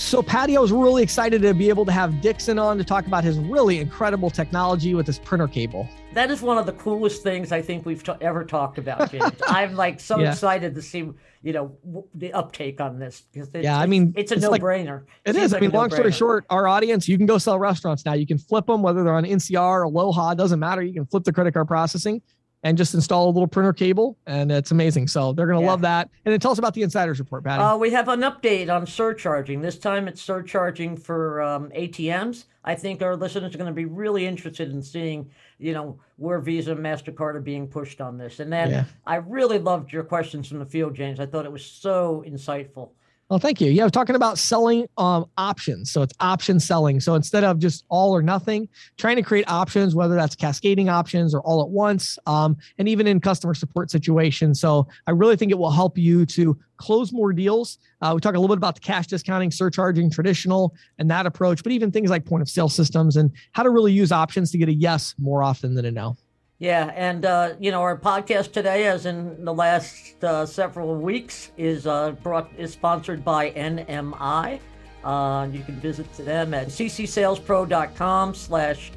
So, Patty, I was really excited to be able to have Dixon on to talk about his really incredible technology with this printer cable. That is one of the coolest things I think we've t- ever talked about, James. I'm like so yeah. excited to see, you know, w- the uptake on this because yeah, I mean, it's a it's no-brainer. Like, it is. Like I mean, long story short, our audience, you can go sell restaurants now. You can flip them, whether they're on NCR or Aloha, doesn't matter. You can flip the credit card processing and just install a little printer cable, and it's amazing. So they're going to yeah. love that. And then tell us about the insiders report, Patty. Uh, we have an update on surcharging. This time it's surcharging for um, ATMs. I think our listeners are going to be really interested in seeing, you know, where Visa and Mastercard are being pushed on this. And then yeah. I really loved your questions from the field, James. I thought it was so insightful. Well, thank you. Yeah, we're talking about selling um, options. So it's option selling. So instead of just all or nothing, trying to create options, whether that's cascading options or all at once, um, and even in customer support situations. So I really think it will help you to close more deals. Uh, we talk a little bit about the cash discounting, surcharging, traditional, and that approach, but even things like point of sale systems and how to really use options to get a yes more often than a no. Yeah, and uh, you know our podcast today, as in the last uh, several weeks, is uh, brought is sponsored by NMI. Uh, you can visit them at ccsalespro.com slash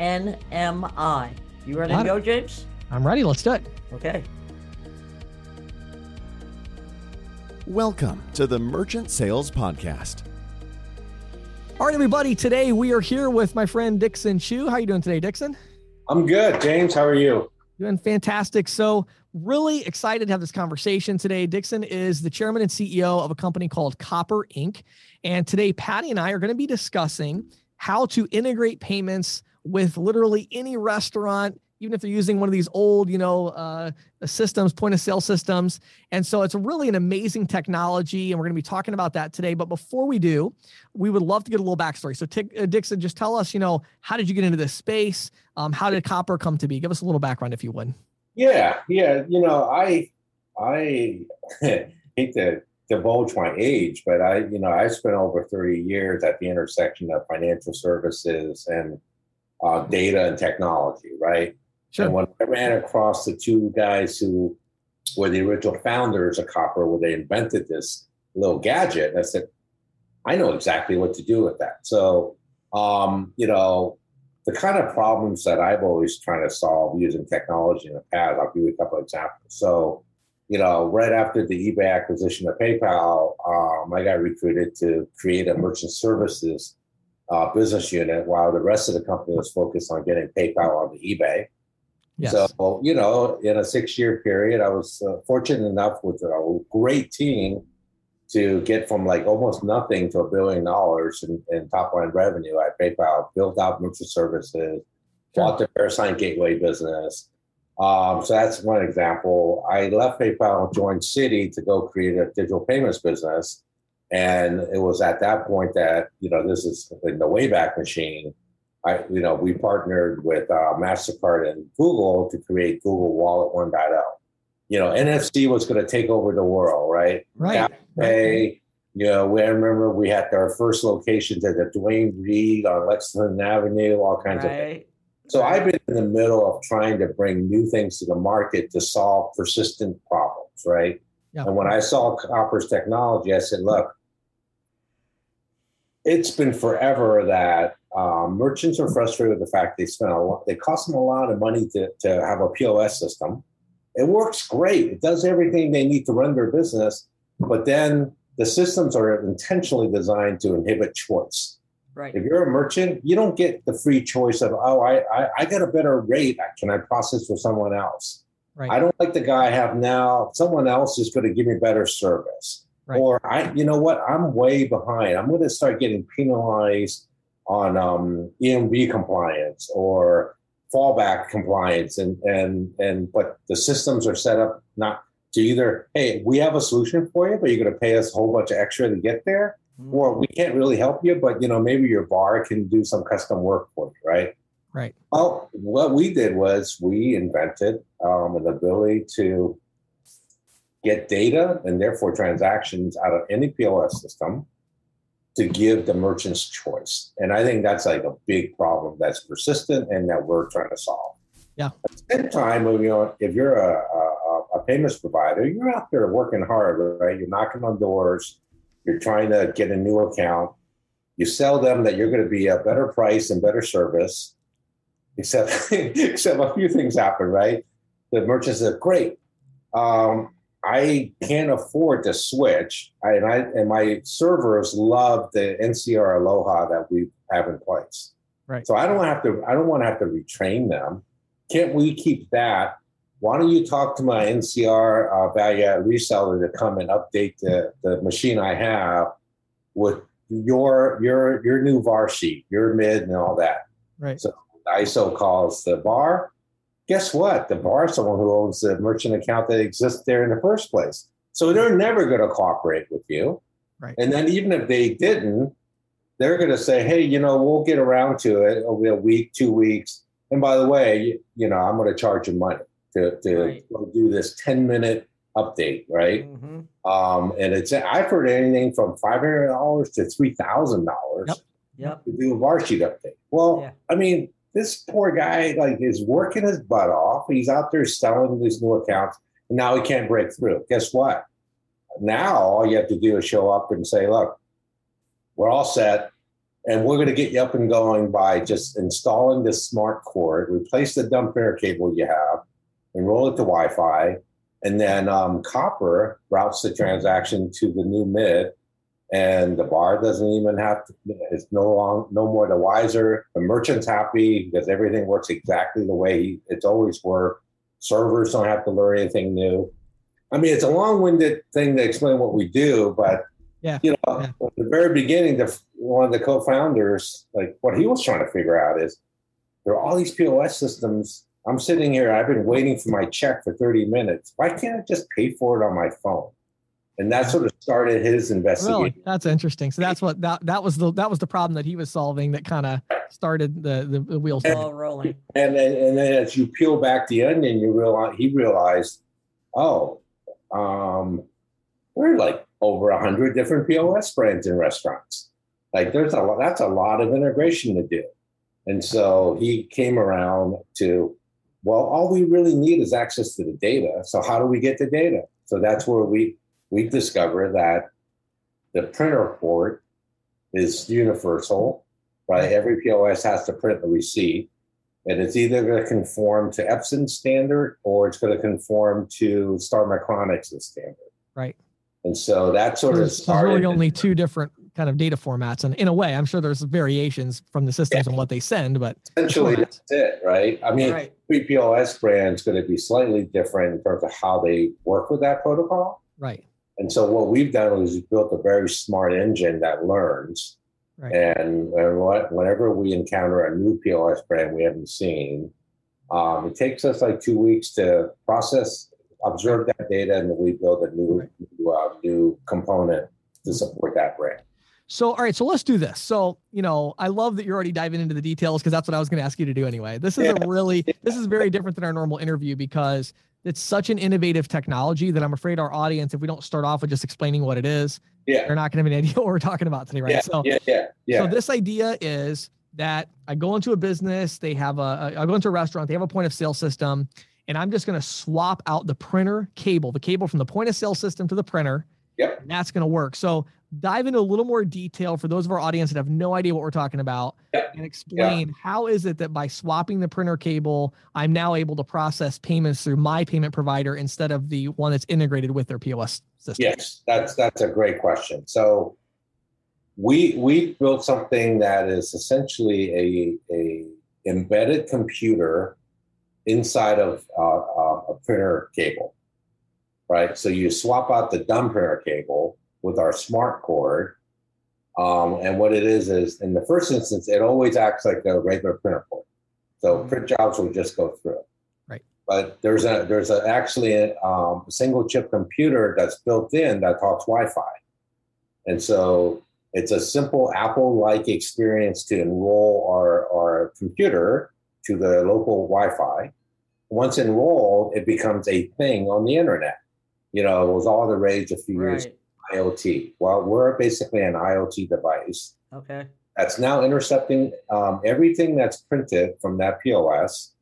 NMI. You ready to go, James? I'm ready. Let's do it. Okay. Welcome to the Merchant Sales Podcast. All right, everybody. Today we are here with my friend Dixon Chu. How are you doing today, Dixon? I'm good. James, how are you? Doing fantastic. So, really excited to have this conversation today. Dixon is the chairman and CEO of a company called Copper Inc. And today, Patty and I are going to be discussing how to integrate payments with literally any restaurant even if they're using one of these old, you know, uh, systems, point of sale systems. And so it's really an amazing technology. And we're going to be talking about that today. But before we do, we would love to get a little backstory. So, T- uh, Dixon, just tell us, you know, how did you get into this space? Um, how did Copper come to be? Give us a little background, if you would. Yeah. Yeah. You know, I, I hate to divulge my age, but I, you know, I spent over 30 years at the intersection of financial services and uh, data and technology, right? Sure. And when I ran across the two guys who were the original founders of Copper, where they invented this little gadget, I said, I know exactly what to do with that. So, um, you know, the kind of problems that I've always trying to solve using technology in the past, I'll give you a couple of examples. So, you know, right after the eBay acquisition of PayPal, um, I got recruited to create a merchant services uh, business unit while the rest of the company was focused on getting PayPal on the eBay. Yes. So, you know, in a six year period, I was uh, fortunate enough with a great team to get from like almost nothing to a billion dollars in, in top line revenue at PayPal, built out merchant services, sure. bought the VeriSign Gateway business. Um, so that's one example. I left PayPal and joined Citi to go create a digital payments business. And it was at that point that, you know, this is in the Wayback Machine I, you know, we partnered with uh, Mastercard and Google to create Google Wallet 1.0. You know, NFC was going to take over the world, right? Right. Pay. You know, we I remember we had our first locations at the Duane Reade on Lexington Avenue, all kinds right. of things. So I've been in the middle of trying to bring new things to the market to solve persistent problems, right? Yep. And when I saw Copper's technology, I said, look, it's been forever that um, merchants are frustrated with the fact they spend a lot, they cost them a lot of money to, to have a POS system. It works great. It does everything they need to run their business, but then the systems are intentionally designed to inhibit choice. Right. If you're a merchant, you don't get the free choice of, oh, I, I, I get a better rate. Can I process for someone else? Right. I don't like the guy I have now. Someone else is going to give me better service. Right. Or I, you know what? I'm way behind. I'm going to start getting penalized on um, EMV compliance or fallback compliance, and and and but the systems are set up not to either hey we have a solution for you, but you're going to pay us a whole bunch of extra to get there, mm-hmm. or we can't really help you, but you know maybe your VAR can do some custom work for you, right? Right. Well, what we did was we invented um, an ability to get data and therefore transactions out of any POS system to give the merchants choice. And I think that's like a big problem that's persistent and that we're trying to solve. Yeah. At the same time, you know, if you're a, a, a payments provider, you're out there working hard, right? You're knocking on doors, you're trying to get a new account. You sell them that you're going to be a better price and better service. Except, except a few things happen, right? The merchant said, "Great, um, I can't afford to switch, I, and I and my servers love the NCR Aloha that we have in place. Right. So I don't have to. I don't want to have to retrain them. Can't we keep that? Why don't you talk to my NCR uh, value add reseller to come and update the, the machine I have with your your your new VAR sheet, your mid, and all that. Right. So ISO calls the VAR. Guess what? The VAR is someone who owns the merchant account that exists there in the first place. So they're never going to cooperate with you. Right. And then even if they didn't, they're going to say, "Hey, you know, we'll get around to it over a week, two weeks." And by the way, you, know, I'm going to charge you money to to Right. do this 10 minute update, right? Mhm. Um, and it's I've heard anything from five hundred dollars to three thousand dollars Yep. Yep. to do a VAR sheet update. Well, Yeah. I mean, this poor guy like is working his butt off. He's out there selling these new accounts, and now he can't break through. Guess what? Now all you have to do is show up and say, "Look, we're all set, and we're going to get you up and going by just installing this smart cord, replace the dumb pair cable you have, enroll it to Wi-Fi, and then um, Copper routes the transaction to the new mid." And the VAR doesn't even have to it's no long no more the wiser the merchant's happy because everything works exactly the way it's always worked servers don't have to learn anything new. I mean it's a long-winded thing to explain what we do but Yeah, you know yeah. at the very beginning the one of the co-founders like what he was trying to figure out is there are all these pos systems. I'm sitting here i've been waiting for my check for 30 minutes. Why can't i just pay for it on my phone and that sort of started his investigation Really, that's interesting. So that's what that that was the that was the problem that he was solving that kind of started the, the the wheels. It's all rolling. and then, and then as you peel back the onion, you realize he realized, oh, um, there are like over a hundred different POS brands in restaurants. Like there's a lot. That's a lot of integration to do. And so he came around to, well, all we really need is access to the data. So how do we get the data? So that's where we we discover that the printer port is universal. Right, mm-hmm. every POS has to print the receipt and it's either going to conform to Epson standard or it's going to conform to Star Micronics standard. Right. And so that sort of There's, there's really only two different kind of data formats, and in a way, I'm sure there's variations from the systems and what they send, but essentially, that's it, right? I mean, Right. every POS brand is going to be slightly different in terms of how they work with that protocol. right, And so what we've done is we've built a very smart engine that learns. Right. And, and what, whenever we encounter a new POS brand we haven't seen, um, it takes us like two weeks to process, observe that data, and then we build a new Right. new, uh, new component to support that brand. So, all right, so let's do this. So, you know, I love that you're already diving into the details because that's what I was going to ask you to do anyway. This is Yeah. a really, this is very different than our normal interview because it's such an innovative technology that I'm afraid our audience, if we don't start off with just explaining what it is, Yeah. they're not going to have an idea what we're talking about today, right? Yeah, so, yeah, yeah, yeah. so this idea is that I go into a business, they have a, I go into a restaurant, they have a point of sale system, and I'm just going to swap out the printer cable, the cable from the point of sale system to the printer. Yep. And that's going to work. So dive into a little more detail for those of our audience that have no idea what we're talking about Yep. and explain how is it that by swapping the printer cable, I'm now able to process payments through my payment provider instead of the one that's integrated with their POS system. Yes, that's that's a great question. So we we built something that is essentially a a embedded computer inside of uh, uh, a printer cable, right? So you swap out the dumb printer cable with our smart cord, um, and what it is is in the first instance, it always acts like a regular printer port. So print jobs will just go through Right. but there's a there's a, actually a, um, single chip computer that's built in that talks Wi-Fi, and so it's a simple Apple-like experience to enroll our our computer to the local Wi-Fi. Once enrolled, it becomes a thing on the internet. You know, it was all the rage a few years Right. IoT. Well, we're basically an IoT device Okay. that's now intercepting um, everything that's printed from that POS.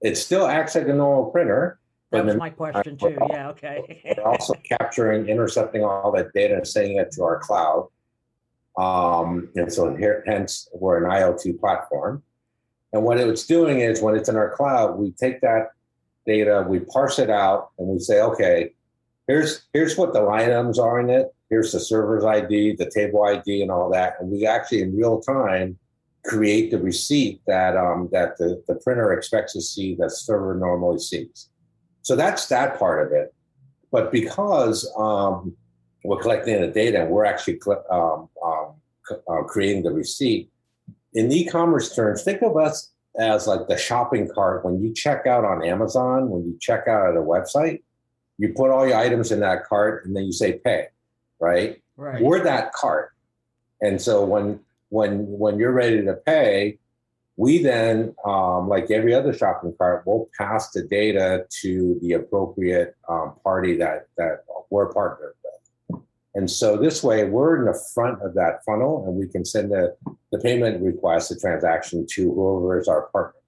It still acts like a normal printer, That was my question too. Yeah, okay. we're also capturing, intercepting all that data and sending it to our cloud. Um, and so here, hence, we're an IoT platform. And what it's doing is when it's in our cloud, we take that data, we parse it out, and we say, okay, here's here's what the line items are in it. Here's the server's ID, the table ID, and all that. And we actually in real time create the receipt that um, that the, the printer expects to see that server normally sees. So that's that part of it. But because um, we're collecting the data and we're actually um, um, uh, creating the receipt, in e-commerce terms, think of us as like the shopping cart when you check out on Amazon, when you check out at a website, you put all your items in that cart and then you say pay, right? Right. We're that cart. And so when when when you're ready to pay, we then, um, like every other shopping cart, will pass the data to the appropriate um, party that that we're partnered with. And so this way, we're in the front of that funnel, and we can send the, the payment request, the transaction to whoever is our partner.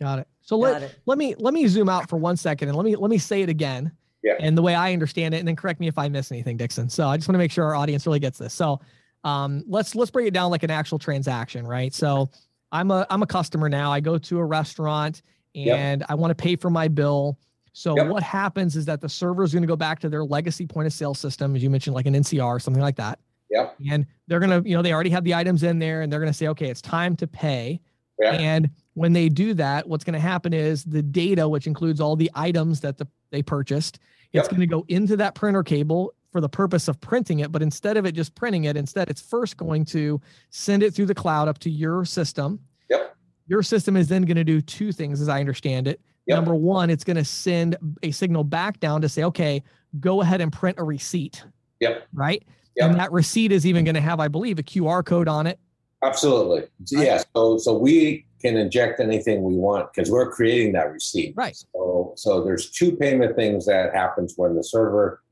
Got it. So Got let it. let me let me zoom out for one second and let me let me say it again. Yeah. And the way I understand it, and then correct me if I miss anything, Dixon. So I just want to make sure our audience really gets this. So um, let's let's break it down like an actual transaction, right? So I'm a I'm a customer now. I go to a restaurant and yep. I want to pay for my bill. So yep. what happens is that the server is going to go back to their legacy point of sale system, as you mentioned, like an NCR, or something like that. Yeah. And they're gonna, you know, they already have the items in there, and they're gonna say, okay, it's time to pay. Yeah. And when they do that, what's going to happen is the data, which includes all the items that the, they purchased, it's going to go into that printer cable for the purpose of printing it. But instead of it just printing it, instead it's first going to send it through the cloud up to your system. Yep. Your system is then going to do two things, as I understand it. Yep. Number one, it's going to send a signal back down to say, okay, go ahead and print a receipt. Yep. Right. Yep. And that receipt is even going to have, I believe, a QR code on it. Absolutely. Yeah. So so we can inject anything we want because we're creating that receipt. Right. So so there's two payment things that happens when the server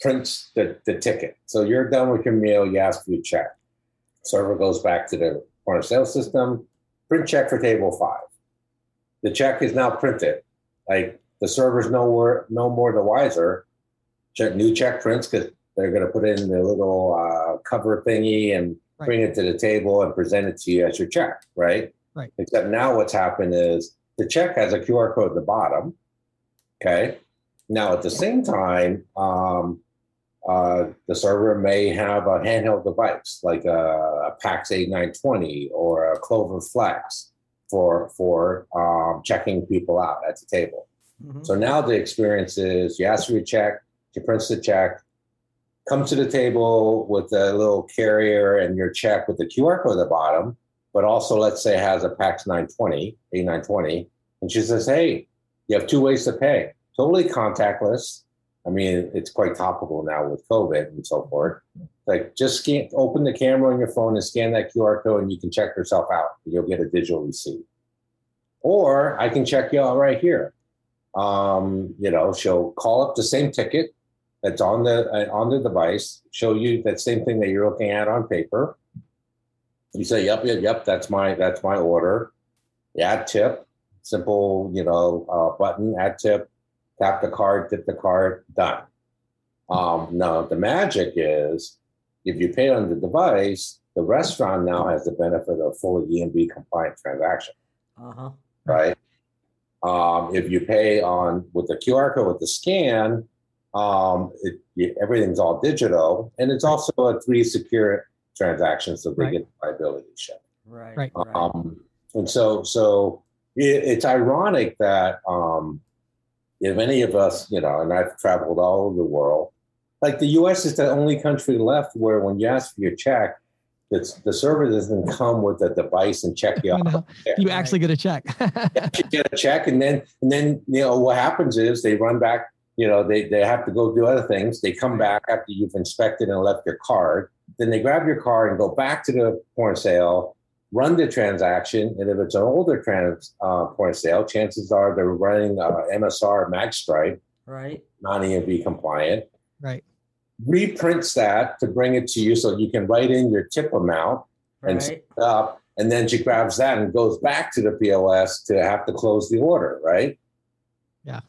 prints the, the ticket. So you're done with your meal, you ask for your check. Server goes back to the point of sale system, print check for table five. The check is now printed. Like the server's no more, no more the wiser. Check, new check prints because they're going to put in the little uh, cover thingy and right. bring it to the table and present it to you as your check, right? Right. Except now what's happened is the check has a QR code at the bottom. Okay. Now at the same time, um, uh, the server may have a handheld device like a, a PAX A920 or a Clover Flex for for um, checking people out at the table. Mm-hmm. So now the experience is you ask for your check, you print the check, come to the table with a little carrier and your check with the QR code at the bottom, but also let's say has a PAX 920, A920, and she says, hey, you have two ways to pay. Totally contactless, I mean, it's quite topical now with COVID and so forth. Like, just scan, open the camera on your phone and scan that QR code, and you can check yourself out. You'll get a digital receipt. Or I can check you out right here. Um, you know, she'll call up the same ticket that's on the uh, on the device, show you that same thing that you're looking at on paper. You say, "Yep, yep, yep, that's my that's my order." Add tip, simple, you know, uh, button. Add tip tap the card, tip the card, done. Um, now, the magic is if you pay on the device, the restaurant now has the benefit of fully EMV compliant transaction. Uh-huh. Right? Um, if you pay on with the QR code with the scan, um, it, everything's all digital, and it's also a three secure transaction, so they right. get liability check. Right. Right. Um, and so, so it, it's ironic that um, if any of us, you know, and I've traveled all over the world, like the U.S. is the only country left where when you ask for your check, it's, the server doesn't come with a device and check you out. You actually get a check. you get a check, and then and then you know what happens is they run back. You know they they have to go do other things. They come back after you've inspected and left your card. Then they grab your card and go back to the point of sale run the transaction, and if it's an older trans uh, point of sale, chances are they're running uh, MSR MagStripe, right, non-EMV compliant, right. Reprints that to bring it to you so you can write in your tip amount and set up, and then she grabs that and goes back to the POS to have to close the order, right? Yeah.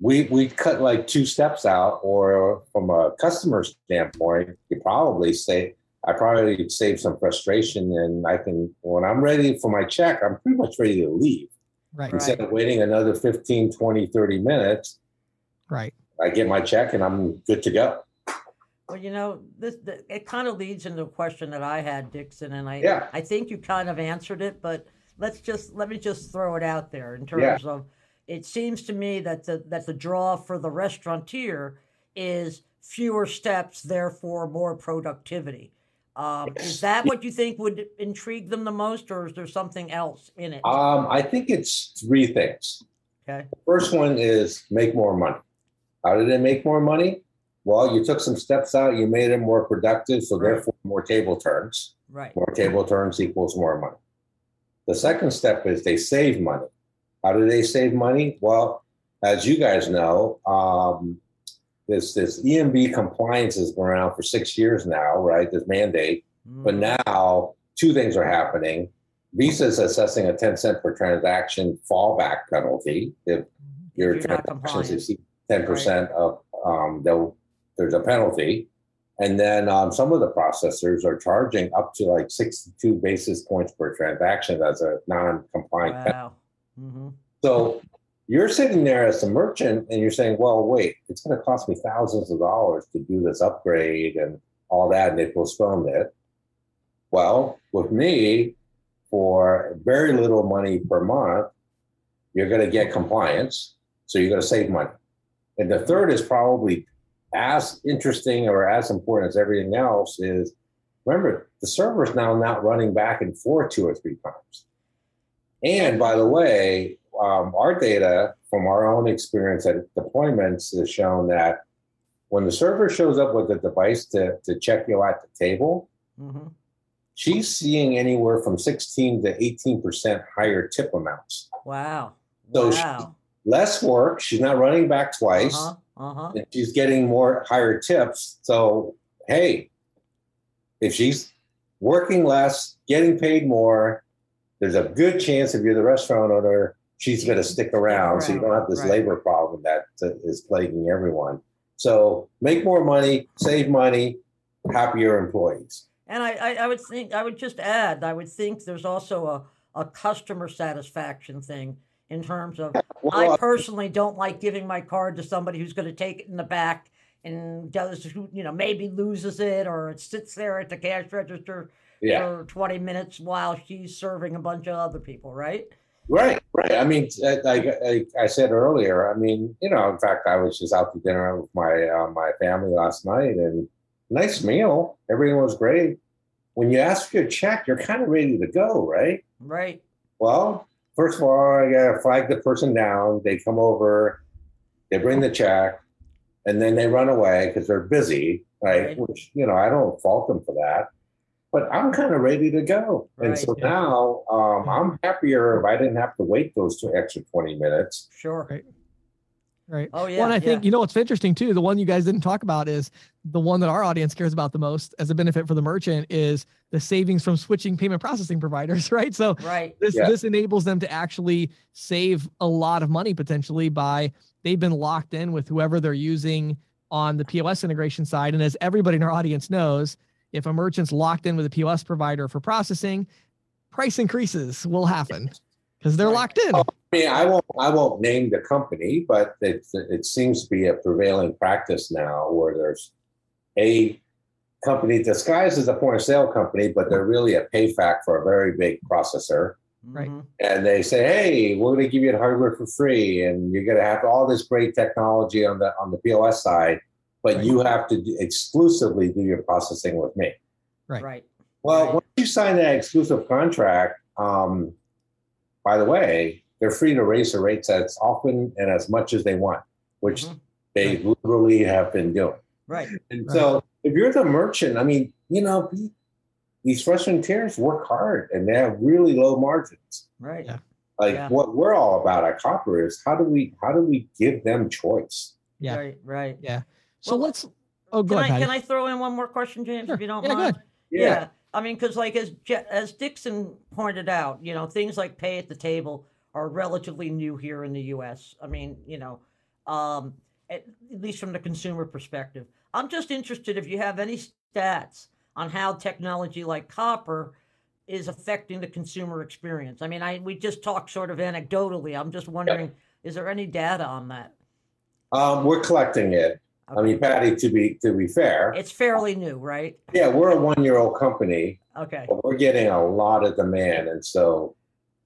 We we cut like two steps out, or from a customer standpoint, you probably say I probably save some frustration, and I can when I'm ready for my check, I'm pretty much ready to leave. Right. Instead of waiting another 15, 20, 30 minutes, Right. I get my check and I'm good to go. Well, you know, this, th it kind of leads into a question that I had, Dixon, and I Yeah. I think you kind of answered it, but let's just let me just throw it out there in terms of it seems to me that the that the draw for the restaurateur is fewer steps, therefore more productivity. Um, is that what you think would intrigue them the most, or is there something else in it? Um, I think it's three things. Okay. First one is make more money. How did they make more money? Well, you took some steps out, you made them more productive, so Right. therefore more table turns. Right. More table turns equals more money. The second step is they save money. How do they save money? Well, as you guys know, um, this this EMV compliance has been around for six years now, right? This mandate, but Mhm. now two things are happening. Visa is assessing a 10 cent per transaction fallback penalty if your you're transactions exceed 10% of um, they'll, there's a penalty. And then um, some of the processors are charging up to like 62 basis points per transaction as a non-compliant. penalty. Wow. hmm So you're sitting there as a merchant and you're saying, well, wait, it's going to cost me thousands of dollars to do this upgrade and all that, and they postponed it. Well, with me, for very little money per month, you're going to get compliance. So you're going to save money. And the third is probably as interesting or as important as everything else is remember, the server is now not running back and forth two or three times. And by the way, um, our data from our own experience at deployments has shown that when the server shows up with a device to, to check you at the table, hmm she's seeing anywhere from 16 to 18% higher tip amounts. Wow. So wow. Less work, she's not running back twice, Uh-huh. Uh-huh. and she's getting more higher tips. So, hey, if she's working less, getting paid more, there's a good chance if you're the restaurant owner, she's going to stick around. So you don't have this Right. labor problem that uh, plaguing everyone. So make more money, save money, happier employees. And I, I, I would think I would just add, I would think there's also a, a customer satisfaction thing in terms of I personally don't like giving my card to somebody who's going to take it in the back and does who you know maybe loses it or it sits there at the cash register yeah, for 20 minutes while she's serving a bunch of other people, right? right, right. I mean, like I, I said earlier, I mean, you know, in fact, I was just out to dinner with my uh, my family last night, and nice meal. Everything was great. When you ask for your check, you're kind of ready to go, right? Right. Well, first of all, I gotta flag the person down. They come over, they bring the check, and then they run away because they're busy, right? Right. Which you know, I don't fault them for that. But I'm kind of ready to go, and so Yeah. now um, I'm happier if I didn't have to wait those two extra 20 minutes. Sure. Right. Right. Oh yeah. well, and I yeah. think you know what's interesting too. The one you guys didn't talk about is the one that our audience cares about the most as a benefit for the merchant is the savings from switching payment processing providers, right? So right. this Yeah. this enables them to actually save a lot of money potentially by they've been locked in with whoever they're using on the POS integration side. And as everybody in our audience knows, if a merchant's locked in with a POS provider for processing, price increases will happen because they're locked in. I mean, I won't I won't name the company, but it it seems to be a prevailing practice now where there's a company disguised as a point of sale company, but they're really a payfac for a very big processor. Right. Mhm. And they say, "Hey, we're going to give you the hardware for free, and you're going to have all this great technology on the on the POS side, but Right. you have to do, exclusively do your processing with me." Right. Right. Well, Right. once you sign that exclusive contract, um, by the way, they're free to raise the rates as often and as much as they want, which Mhm. they literally have been doing. Right. And Right. so, if you're the merchant, I mean, you know, these restaurateurs work hard and they have really low margins. Right. Yeah. Like Yeah. what we're all about at Copper is how do we how do we give them choice? Yeah. Right. Right. So Well, let's oh go Can I can I throw in one more question, James, Sure. if you don't Yeah, go mind? ahead. Yeah. I mean, because like as Je- as Dixon pointed out, you know, things like pay at the table are relatively new here in the U.S. I mean, you know, um, at, at least from the consumer perspective. I'm just interested if you have any stats on how technology like copper is affecting the consumer experience. I mean, I we just talked sort of anecdotally. I'm just wondering, is there any data on that? Um, we're collecting it. I mean, Patty, to be to be fair, It's fairly new, right? yeah, we're a one-year-old company, Okay. but we're getting a lot of demand, and so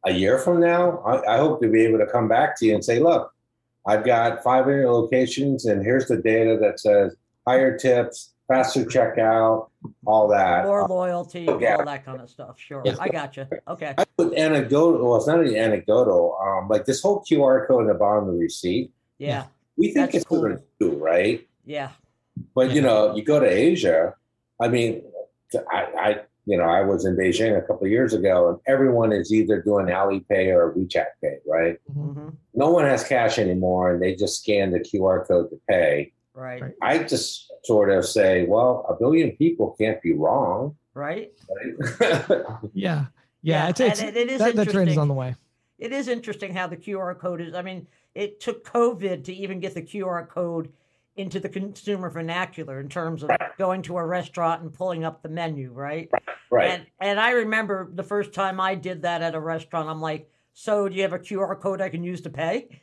a year from now, I, I hope to be able to come back to you and say, look, I've got 500 locations, and here's the data that says higher tips, faster checkout, all that. More loyalty, yeah. all that kind of stuff. Sure. Yes. I got you. Okay. I put anecdotal. Well, it's not really anecdotal. Um, like this whole QR code in the bottom of the receipt. Yeah. We think That's it's cool. cool. new, right? Yeah. But you know, you go to Asia. I mean, I, I you know, I was in Beijing a couple of years ago, and everyone is either doing Alipay or WeChat Pay, right? Mhm. hmm No one has cash anymore, and they just scan the QR code to pay. Right. Right. I just sort of say, well, a billion people can't be wrong, Right. right? Yeah. Yeah. It's, and it's it- it is that, that trend is on the way. It is interesting how the QR code is. I mean, it took COVID to even get the QR code into the consumer vernacular in terms of going to a restaurant and pulling up the menu, right? right. And and I remember the first time I did that at a restaurant, I'm like, "So, do you have a QR code I can use to pay?"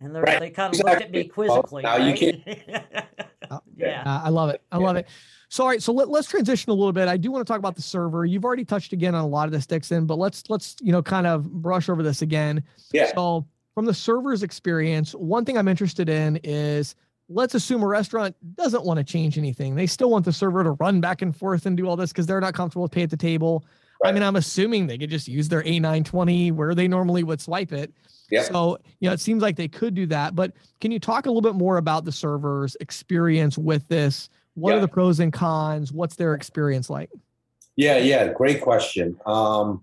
And they're, Right. they kind of looked at me Exactly. Well, quizzically. now you right? Oh, yeah. Uh, I love it. I love it. So all right, so let, let's transition a little bit. I do want to talk about the server. You've already touched again on a lot of this, Dixon, but let's let's you know kind of brush over this again. yeah. So from the server's experience, one thing I'm interested in is let's assume a restaurant doesn't want to change anything. They still want the server to run back and forth and do all this because they're not comfortable with pay at the table. I mean, I'm assuming they could just use their A920 where they normally would swipe it. Yep. So, you know, it seems like they could do that. But can you talk a little bit more about the server's experience with this? What are the pros and cons? What's their experience like? Yeah, yeah, great question. Um,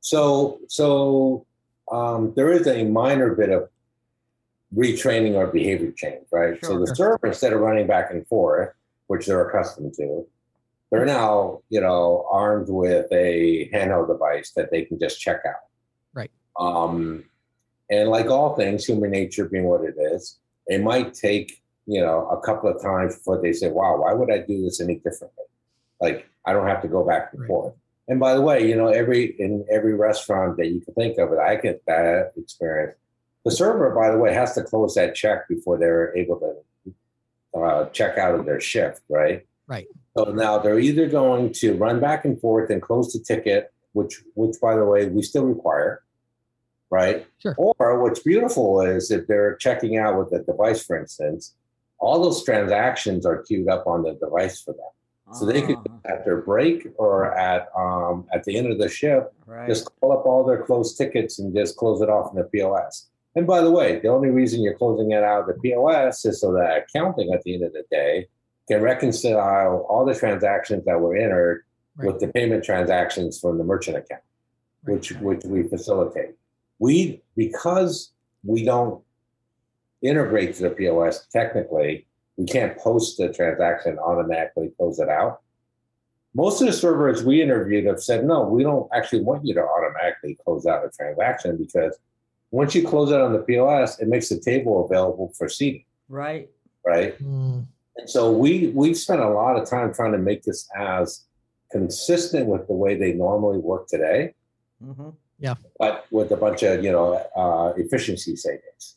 so, so um, there is a minor bit of retraining or behavior change, right? So the server, instead of running back and forth, which they're accustomed to, they're now, you know, armed with a handheld device that they can just check out. Right. Um, and like all things, human nature being what it is, it might take, you know, a couple of times before they say, wow, why would I do this any differently? Like, I don't have to go back and Right. forth. And by the way, you know, every in every restaurant that you can think of, I get that experience. The server, by the way, has to close that check before they're able to uh, check out of their shift, right? Right. So now they're either going to run back and forth and close the ticket, which, which by the way, we still require, right? Sure. Or what's beautiful is if they're checking out with a device, for instance, all those transactions are queued up on the device for them. So they could Ah, at their break or at um, at the end of the shift, right. just call up all their closed tickets and just close it off in the POS. And by the way, the only reason you're closing it out of the POS is so that accounting at the end of the day can reconcile all the transactions that were entered Right. with the payment transactions from the merchant account, Right. which which we facilitate. We because we don't integrate to the POS technically, we can't post the transaction automatically close it out. Most of the servers we interviewed have said, no, we don't actually want you to automatically close out a transaction because once you close it on the POS, it makes the table available for seating, right. right? Mm, And so we we've spent a lot of time trying to make this as consistent with the way they normally work today, hmm Yeah. but with a bunch of you know uh, efficiency savings.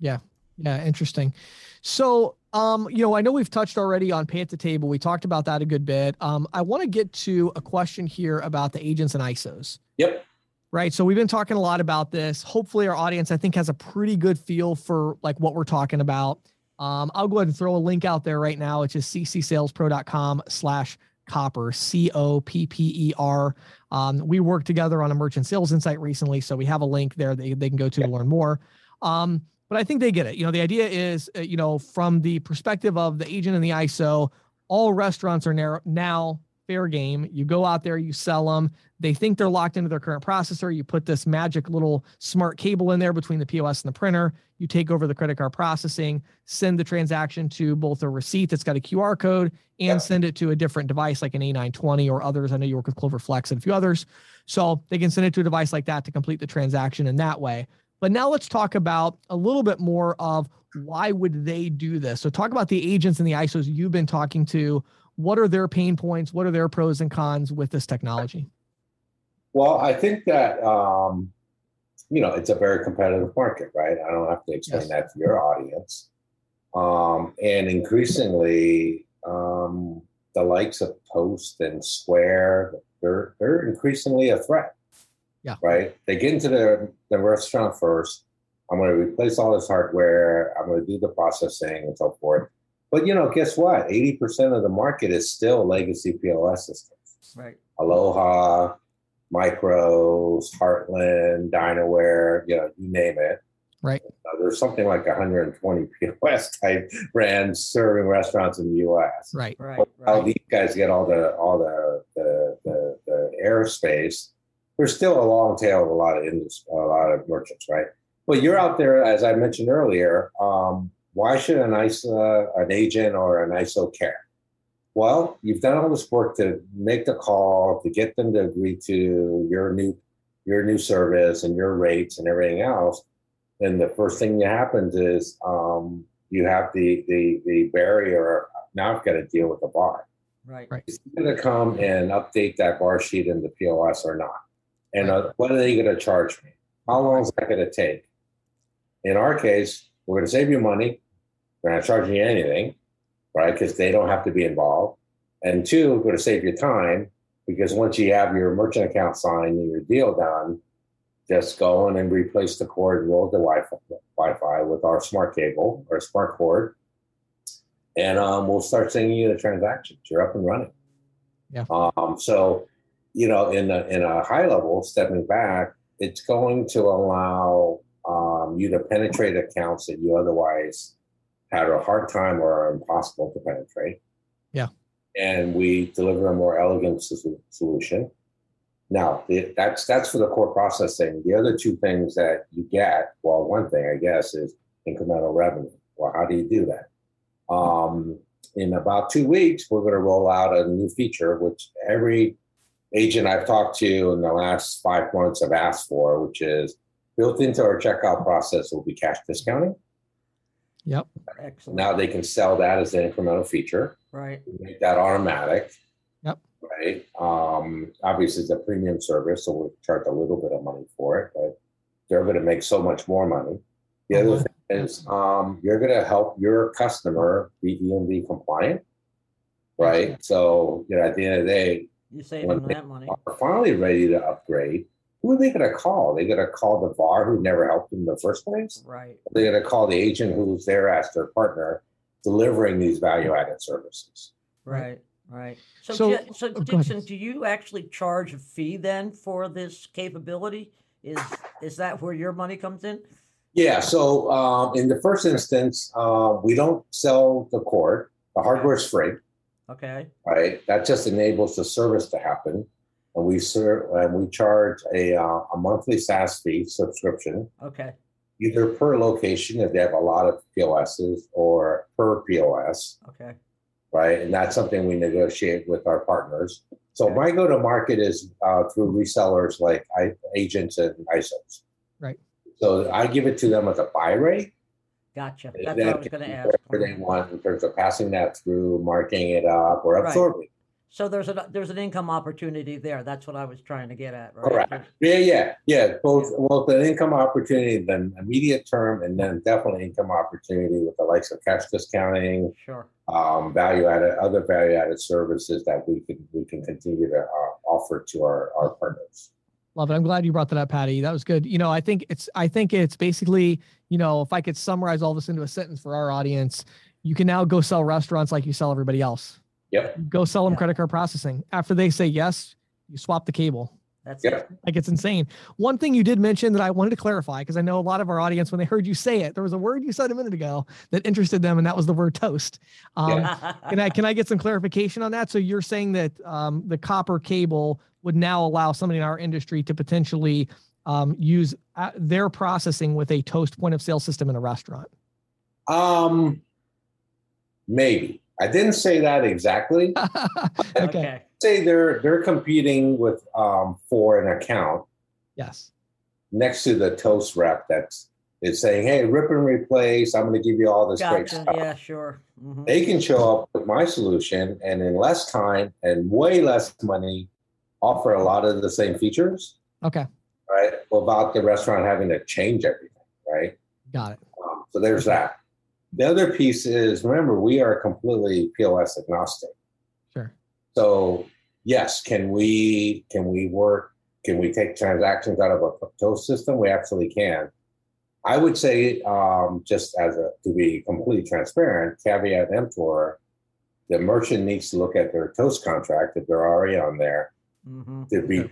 Yeah. Yeah, interesting. So, um, you know, I know we've touched already on pay at the table. We talked about that a good bit. Um, I want to get to a question here about the agents and ISOs. Yep. Right. So we've been talking a lot about this. Hopefully, our audience, I think, has a pretty good feel for like what we're talking about. Um, I'll go ahead and throw a link out there right now, which is ccsalespro.com slash copper, C O P P E R. Um, we worked together on a merchant sales insight recently, so we have a link there that they can go to to learn more. Um, but I think they get it. You know, the idea is, uh, you know, from the perspective of the agent and the ISO, all restaurants are now fair game. You go out there, you sell them. They think they're locked into their current processor. You put this magic little smart cable in there between the POS and the printer. You take over the credit card processing, send the transaction to both a receipt that's got a QR code and Yeah. send it to a different device like an A920 or others. I know you work with Clover Flex and a few others. So they can send it to a device like that to complete the transaction in that way. But now let's talk about a little bit more of why would they do this? So talk about the agents and the ISOs you've been talking to. What are their pain points? What are their pros and cons with this technology? Well, I think that um, you know it's a very competitive market, right? I don't have to explain yes. that to your audience. Um, and increasingly, um, the likes of Toast and Square, they're they're increasingly a threat. Yeah. Right. They get into the the restaurant first. I'm going to replace all this hardware. I'm going to do the processing and so forth. But you know, guess what? 80% of the market is still legacy POS systems. Right. Aloha, Micros, Heartland, Dinerware, you know, you name it. Right. Uh, there's something like 120 POS type brands serving restaurants in the U.S. Right. Right. How right. these guys get all the all the the, the, the airspace. There's still a long tail of a lot of industry, a lot of merchants, right? But you're out there, as I mentioned earlier. Um, why should an ISO, an agent, or an ISO care? Well, you've done all this work to make the call, to get them to agree to your new your new service and your rates and everything else. And the first thing that happens is um, you have the the the barrier. Now I've got to deal with the VAR. Right. Right. Is he going to come and update that VAR sheet in the POS or not? And uh, what are they going to charge me? How long is that going to take? In our case, we're going to save you money. We're not charging you anything right? Because they don't have to be involved. And two, we're going to save you time because once you have your merchant account signed and your deal done, just go in and replace the cord, roll the Wi-Fi, Wi-Fi with our smart cable or smart cord, and um, we'll start sending you the transactions. You're up and running. Yeah. Um, so, you know, in a, in a high level, stepping back, it's going to allow um, you to penetrate accounts that you otherwise had a hard time or are impossible to penetrate. Yeah. And we deliver a more elegant solution. Now, the, that's that's for the core processing. The other two things that you get, well, one thing I guess is incremental revenue. Well, how do you do that? Um, in about two weeks, we're going to roll out a new feature, which every agent I've talked to in the last five months have asked for, which is built into our checkout process will be cash discounting. Yep. Excellent. Now they can sell that as an incremental feature. Right. Make that automatic. Yep. Right. Um, obviously, it's a premium service, so we'll charge a little bit of money for it, but they're going to make so much more money. The other uh-huh. thing is, um, you're going to help your customer be EMV compliant. Right. So, you know, at the end of the day, you save them that money. Are finally ready to upgrade who are they going to call? Are they going to call the VAR who never helped them in the first place? Right. Are they going to call the agent who's there as their partner delivering these value added services? Right. Right. So, so, so oh, Dixon, do you actually charge a fee then for this capability? Is is that where your money comes in? Yeah. So um, in the first instance, uh, we don't sell the cord. The hardware is free. Okay. Right. That just enables the service to happen and we serve and we charge a uh, a monthly SaaS fee subscription. Okay. Either per location if they have a lot of POSs or per POS. Okay. Right, and that's something we negotiate with our partners. So okay. my go to market is uh, through resellers like I, agents and ISOs. Right. So I give it to them as a buy rate. Gotcha. That's what I was going to ask. Whatever they want in terms of passing that through, marking it up, or absorbing. Right. So there's a there's an income opportunity there. That's what I was trying to get at, right? Correct. Yeah, yeah, yeah. Both yeah. both an income opportunity, then immediate term, and then definitely income opportunity with the likes of cash discounting, sure, um, value added, other value added services that we can we can continue to uh, offer to our our partners. Love it. I'm glad you brought that up, Patty. That was good. You know, I think it's I think it's basically, you know, if I could summarize all this into a sentence for our audience, you can now go sell restaurants like you sell everybody else Yep. Go sell them Yeah. credit card processing. After they say yes, you swap the cable. That's Yep. it. Like it's insane. One thing you did mention that I wanted to clarify because I know a lot of our audience, when they heard you say it, there was a word you said a minute ago that interested them, and that was the word toast. Um, can I can I get some clarification on that? So you're saying that um, the copper cable would now allow somebody in our industry to potentially um, use uh, their processing with a toast point of sale system in a restaurant? Um, maybe I didn't say that exactly. okay. okay. Say they're they're competing with um, for an account. Yes. next to the toast rep that's is saying, "Hey, rip and replace. I'm going to give you all this great stuff." Yeah, sure. Mhm. They can show up with my solution and in less time and way less money offer a lot of the same features, Okay. right? Without the restaurant having to change everything, right? Got it. Um, so there's that. The other piece is remember we are completely POS agnostic. Sure. So yes, can we can we work? Can we take transactions out of a Toast system? We absolutely can. I would say, um, just as a to be completely transparent, caveat emptor, the merchant needs to look at their Toast contract if they're already on there Mhm. to be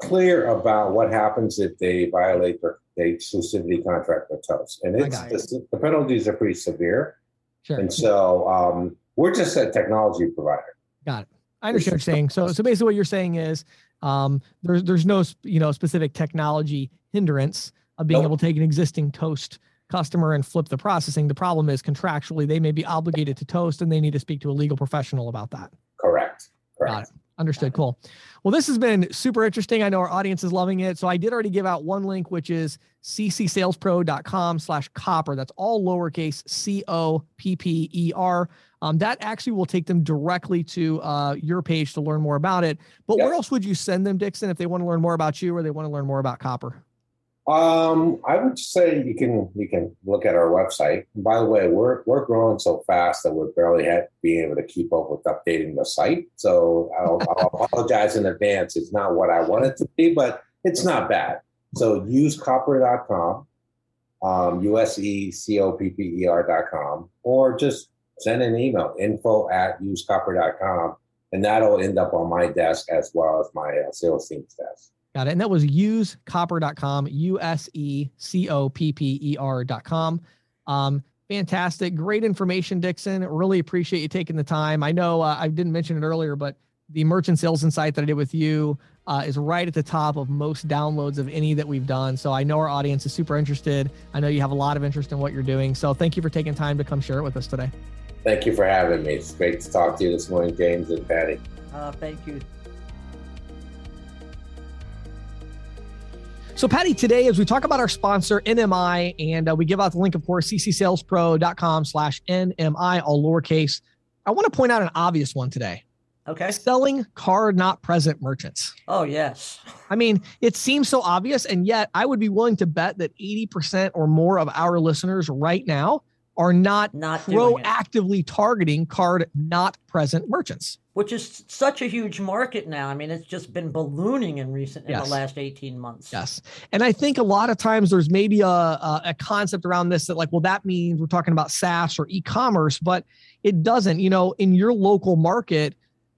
clear about what happens if they violate their, their exclusivity contract with Toast. And it's the, the penalties are pretty severe. Sure. And so um, we're just a technology provider. Got it. I understand what you're saying. So, so basically, what you're saying is, um, there's there's no you know specific technology hindrance of being Nope. able to take an existing Toast customer and flip the processing. The problem is contractually they may be obligated to Toast, and they need to speak to a legal professional about that. Correct. Got it. Understood. Cool. Well, this has been super interesting. I know our audience is loving it. So I did already give out one link, which is ccsalespro.com slash copper. That's all lowercase C O P P E R. Um, that actually will take them directly to uh, your page to learn more about it. But where else would you send them, Dixon, if they want to learn more about you or they want to learn more about copper? Um, I would say you can you can look at our website. And by the way, we're we're growing so fast that we're barely had being able to keep up with updating the site. So I'll, I'll apologize in advance. It's not what I want it to be, but it's not bad. So use copper.com, um, U-S-E-C-O-P-P-E-R.com, or just send an email, info at usecopper.com, and that'll end up on my desk as well as my uh, sales team's desk. Got it. And that was usecopper.com, U S E C O P P E R.com. Um, fantastic. Great information, Dixon. Really appreciate you taking the time. I know uh, I didn't mention it earlier, but the merchant sales insight that I did with you uh, is right at the top of most downloads of any that we've done. So I know our audience is super interested. I know you have a lot of interest in what you're doing. So thank you for taking time to come share it with us today. Thank you for having me. It's great to talk to you this morning, James and Patty. Uh, thank you. So, Patty, today, as we talk about our sponsor, NMI, and uh, we give out the link, of course, ccsalespro.com slash NMI, all lowercase. I want to point out an obvious one today Okay. selling card not present merchants. Oh, yes. I mean, it seems so obvious, and yet I would be willing to bet that 80% or more of our listeners right now are not Not proactively targeting card not present merchants. Which is such a huge market now. I mean, it's just been ballooning in recent in Yes. the last 18 months. Yes. And I think a lot of times there's maybe a, a, a concept around this that, like, well, that means we're talking about SaaS or e commerce, but it doesn't. You know, in your local market,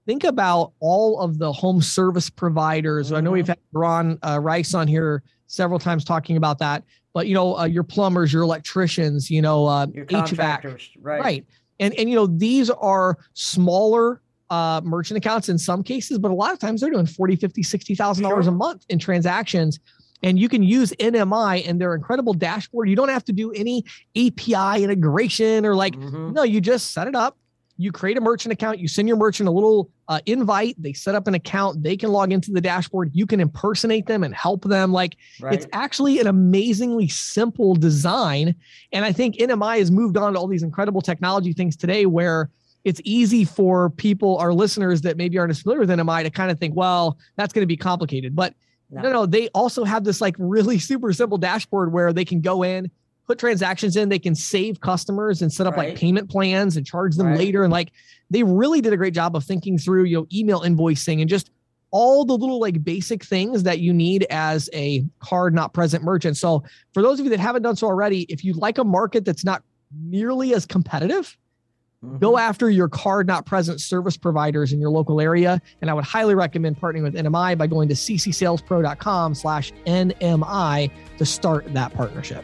think about all of the home service providers. I know we've had Ron uh, Rice on here several times talking about that, but, you know, uh, your plumbers, your electricians, you know, uh, Your HVAC. right? Right. And and you know, these are smaller uh merchant accounts in some cases, but a lot of times they're doing 40, 50, 60,000 dollars a month in transactions. And you can use NMI and their incredible dashboard. You don't have to do any API integration or like, Mhm. no, you just set it up. You create a merchant account. You send your merchant a little uh, invite. They set up an account. They can log into the dashboard. You can impersonate them and help them. Like right. it's actually an amazingly simple design. And I think NMI has moved on to all these incredible technology things today where it's easy for people, our listeners that maybe aren't as familiar with NMI to kind of think, well, that's going to be complicated. But no. no, they also have this like really super simple dashboard where they can go in, put transactions in, they can save customers and set up Right. like payment plans and charge them Right. later. And like they really did a great job of thinking through, you know, email invoicing and just all the little like basic things that you need as a card not present merchant. So for those of you that haven't done so already, if you like a market that's not nearly as competitive, go Mhm. after your card not present service providers in your local area. And I would highly recommend partnering with NMI by going to ccsalespro.com slash NMI to start that partnership.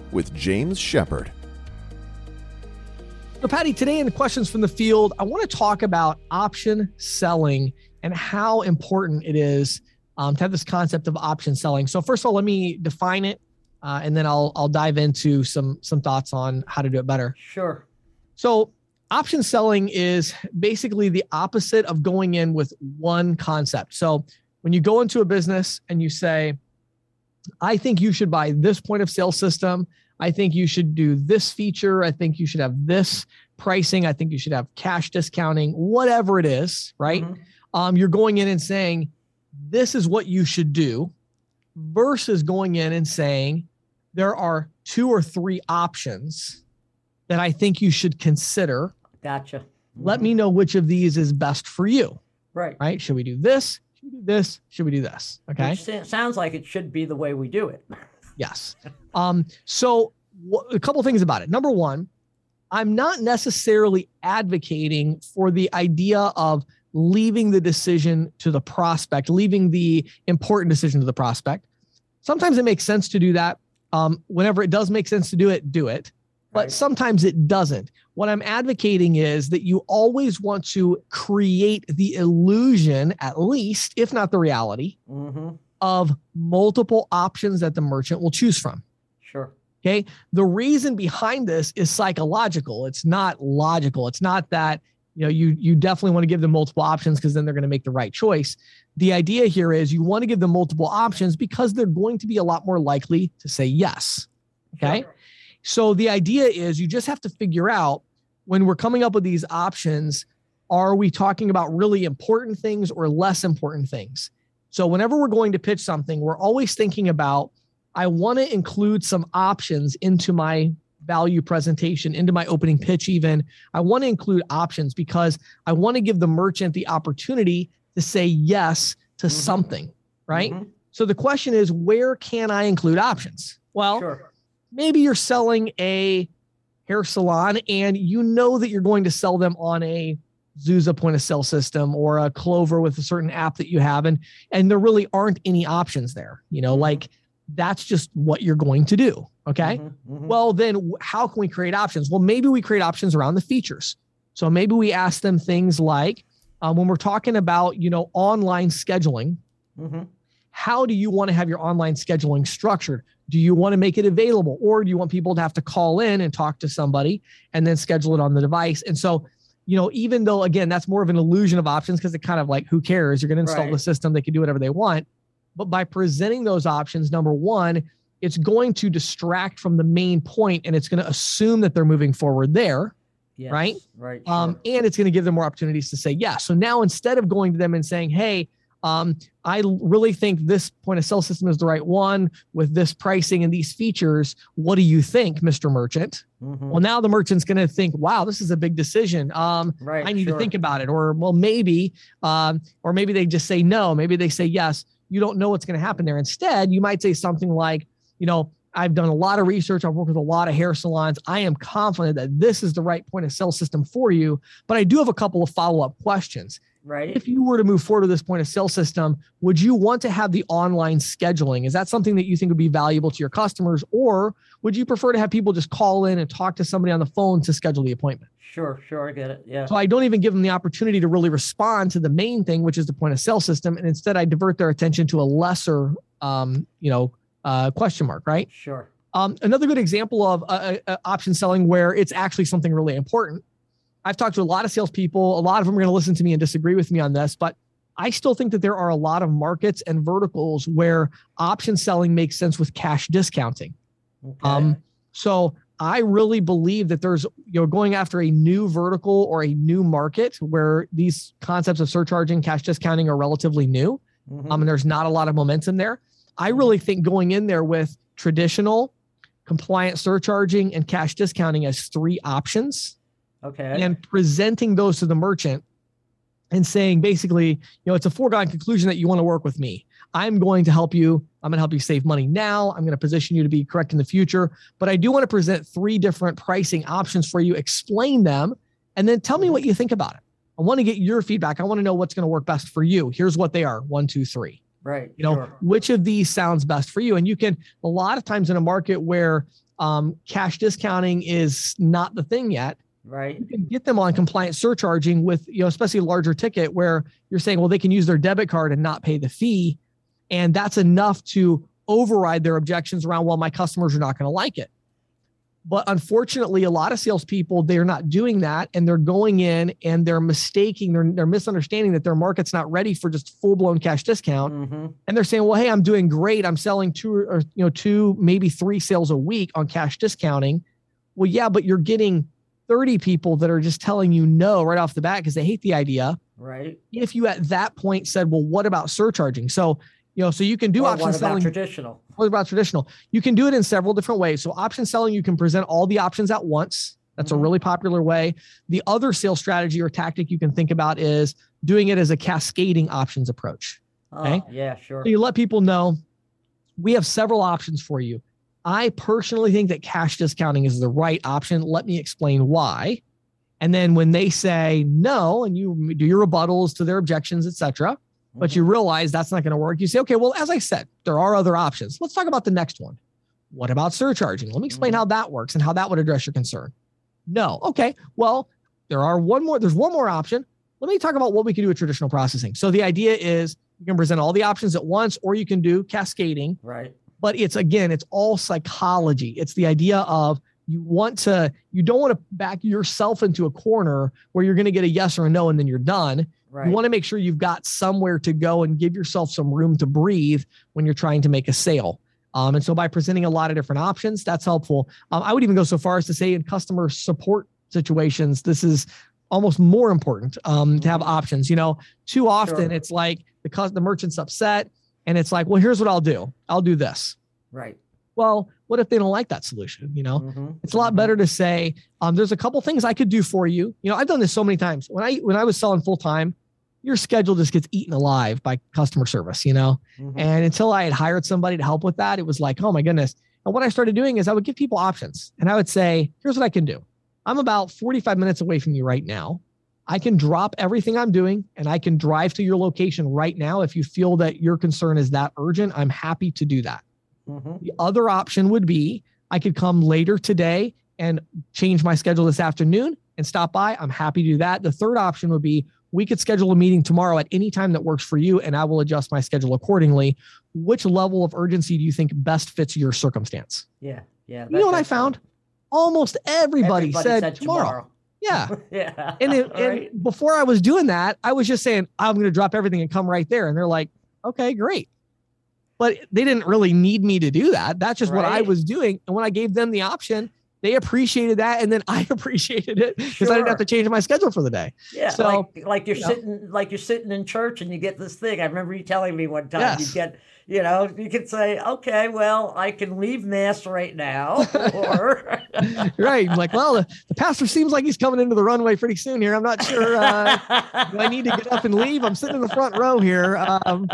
with James Shepard. So, Patty, today in the questions from the field, I want to talk about option selling and how important it is um, to have this concept of option selling. So, first of all, let me define it, uh, and then I'll I'll dive into some some thoughts on how to do it better. Sure. So, option selling is basically the opposite of going in with one concept. So, when you go into a business and you say, "I think you should buy this point of sale system," I think you should do this feature. I think you should have this pricing. I think you should have cash discounting, whatever it is, right? Mm-hmm. Um, you're going in and saying, this is what you should do, versus going in and saying, there are two or three options that I think you should consider. Gotcha. Let me know which of these is best for you. Right. Right. Should we do this? Should we do this? Should we do this? Okay. Which sounds like it should be the way we do it. Yes. Um, so a couple things about it. Number one, I'm not necessarily advocating for the idea of leaving the decision to the prospect, leaving the important decision to the prospect. Sometimes it makes sense to do that. Um, whenever it does make sense to do it, do it. But right. sometimes it doesn't. What I'm advocating is that you always want to create the illusion, at least, if not the reality, mm-hmm of multiple options that the merchant will choose from. Sure. Okay. The reason behind this is psychological. It's not logical. It's not that, you know, you you definitely want to give them multiple options because then they're going to make the right choice. The idea here is you want to give them multiple options because they're going to be a lot more likely to say yes. Okay. Sure. So the idea is you just have to figure out when we're coming up with these options, are we talking about really important things or less important things? So whenever we're going to pitch something, we're always thinking about I want to include some options into my value presentation, into my opening pitch, even. I want to include options because I want to give the merchant the opportunity to say yes to mm-hmm. something, right? Mm-hmm. So the question is, where can I include options? Well, sure. maybe you're selling a hair salon and you know that you're going to sell them on a Zuza point of sale system or a Clover with a certain app that you have, and and there really aren't any options there. You know, like that's just what you're going to do. Okay. Mm-hmm, mm-hmm. Well, then how can we create options? Well, maybe we create options around the features. So maybe we ask them things like um, when we're talking about you know online scheduling. Mm-hmm. How do you want to have your online scheduling structured? Do you want to make it available, or do you want people to have to call in and talk to somebody and then schedule it on the device? And so you know, even though again, that's more of an illusion of options because it kind of like, who cares? You're going to install right. the system, they can do whatever they want. But by presenting those options, number one, it's going to distract from the main point and it's going to assume that they're moving forward there. Yes, right. Right. Um, sure. and it's going to give them more opportunities to say yes. So now instead of going to them and saying, hey, um, I really think this point of sale system is the right one with this pricing and these features. What do you think, Mr. Merchant? Mm-hmm. Well, now the merchant's going to think, wow, this is a big decision. Um, right, I need sure. to think about it. Or, well, maybe, um, or maybe they just say no. Maybe they say yes. You don't know what's going to happen there. Instead, you might say something like, you know, I've done a lot of research. I've worked with a lot of hair salons. I am confident that this is the right point of sale system for you. But I do have a couple of follow up questions. Right. If you were to move forward with this point of sale system, would you want to have the online scheduling? Is that something that you think would be valuable to your customers? Or would you prefer to have people just call in and talk to somebody on the phone to schedule the appointment? Sure, sure, I get it. Yeah. So I don't even give them the opportunity to really respond to the main thing, which is the point of sale system, and instead I divert their attention to a lesser, um, you know, uh, question mark, right? Sure. Um, another good example of uh, uh, option selling where it's actually something really important I've talked to a lot of salespeople. A lot of them are going to listen to me and disagree with me on this, but I still think that there are a lot of markets and verticals where option selling makes sense with cash discounting. Okay. Um, so I really believe that there's you know going after a new vertical or a new market where these concepts of surcharging, cash discounting are relatively new, mm-hmm. um, and there's not a lot of momentum there. I mm-hmm. really think going in there with traditional, compliant surcharging, and cash discounting as three options Okay. And presenting those to the merchant and saying basically, you know, it's a foregone conclusion that you want to work with me. I'm going to help you. I'm going to help you save money now. I'm going to position you to be correct in the future. But I do want to present three different pricing options for you, explain them, and then tell me what you think about it. I want to get your feedback. I want to know what's going to work best for you. Here's what they are one, two, three. Right. You know, sure. which of these sounds best for you? And you can, a lot of times in a market where um, cash discounting is not the thing yet, Right. you can get them on compliance surcharging with, you know, especially larger ticket where you're saying, well, they can use their debit card and not pay the fee. And that's enough to override their objections around, well, my customers are not going to like it. But unfortunately, a lot of salespeople, they're not doing that and they're going in and they're mistaking, they're, they're misunderstanding that their market's not ready for just full blown cash discount. hmm And they're saying, well, hey, I'm doing great. I'm selling two or, you know, two, maybe three sales a week on cash discounting. Well, yeah, but you're getting 30 people that are just telling you no right off the bat because they hate the idea. Right. If you at that point said, well, what about surcharging? So, you know, so you can do Or option what about selling. traditional? What about traditional? You can do it in several different ways. So, option selling, you can present all the options at once. That's a Mhm. really popular way. The other sales strategy or tactic you can think about is doing it as a cascading options approach. Oh, Okay. yeah, sure. So you let people know we have several options for you. I personally think that cash discounting is the right option. Let me explain why. And then when they say no, and you do your rebuttals to their objections, et cetera, but Mhm. you realize that's not going to work, you say, okay, well, as I said, there are other options. Let's talk about the next one. What about surcharging? Let me explain Mhm. how that works and how that would address your concern. No. Okay. Well, there are one more, there's one more option. Let me talk about what we can do with traditional processing. So the idea is you can present all the options at once, or you can do cascading. Right. But it's again, it's all psychology. It's the idea of you want to, you don't want to back yourself into a corner where you're going to get a yes or a no and then you're done. Right. You want to make sure you've got somewhere to go and give yourself some room to breathe when you're trying to make a sale. Um, and so by presenting a lot of different options, that's helpful. Um, I would even go so far as to say in customer support situations, this is almost more important um, to have options. You know, too often Sure. it's like the the merchant's upset, and it's like, well, here's what I'll do. I'll do this. right. Well, what if they don't like that solution? You know, Mhm. it's a lot Mhm. better to say, um, there's a couple things I could do for you. You know, I've done this so many times. When I when I was selling full time, your schedule just gets eaten alive by customer service, you know. Mhm. And until I had hired somebody to help with that, it was like, oh my goodness. And what I started doing is I would give people options and I would say, here's what I can do. I'm about 45 minutes away from you right now. I can drop everything I'm doing and I can drive to your location right now. If you feel that your concern is that urgent, I'm happy to do that. Mhm. The other option would be I could come later today and change my schedule this afternoon and stop by. I'm happy to do that. The third option would be we could schedule a meeting tomorrow at any time that works for you, and I will adjust my schedule accordingly. Which level of urgency do you think best fits your circumstance? Yeah. Yeah. You know what I found? Almost everybody, said, tomorrow. Yeah. yeah. And, it, right. and before I was doing that, I was just saying, I'm going to drop everything and come right there. And they're like, okay, great. But they didn't really need me to do that. That's just what I was doing. And when I gave them the option, they appreciated that. And then I appreciated it because I didn't have to change my schedule for the day. Yeah, So, like like you're you know. sitting like you're sitting in church and you get this thing. I remember you telling me one time you Yes. get you know you could say okay well I can leave mass right now or right. I'm like, well, the, the pastor seems like he's coming into the runway pretty soon here. I'm not sure. Uh, do I need to get up and leave? I'm sitting in the front row here, um,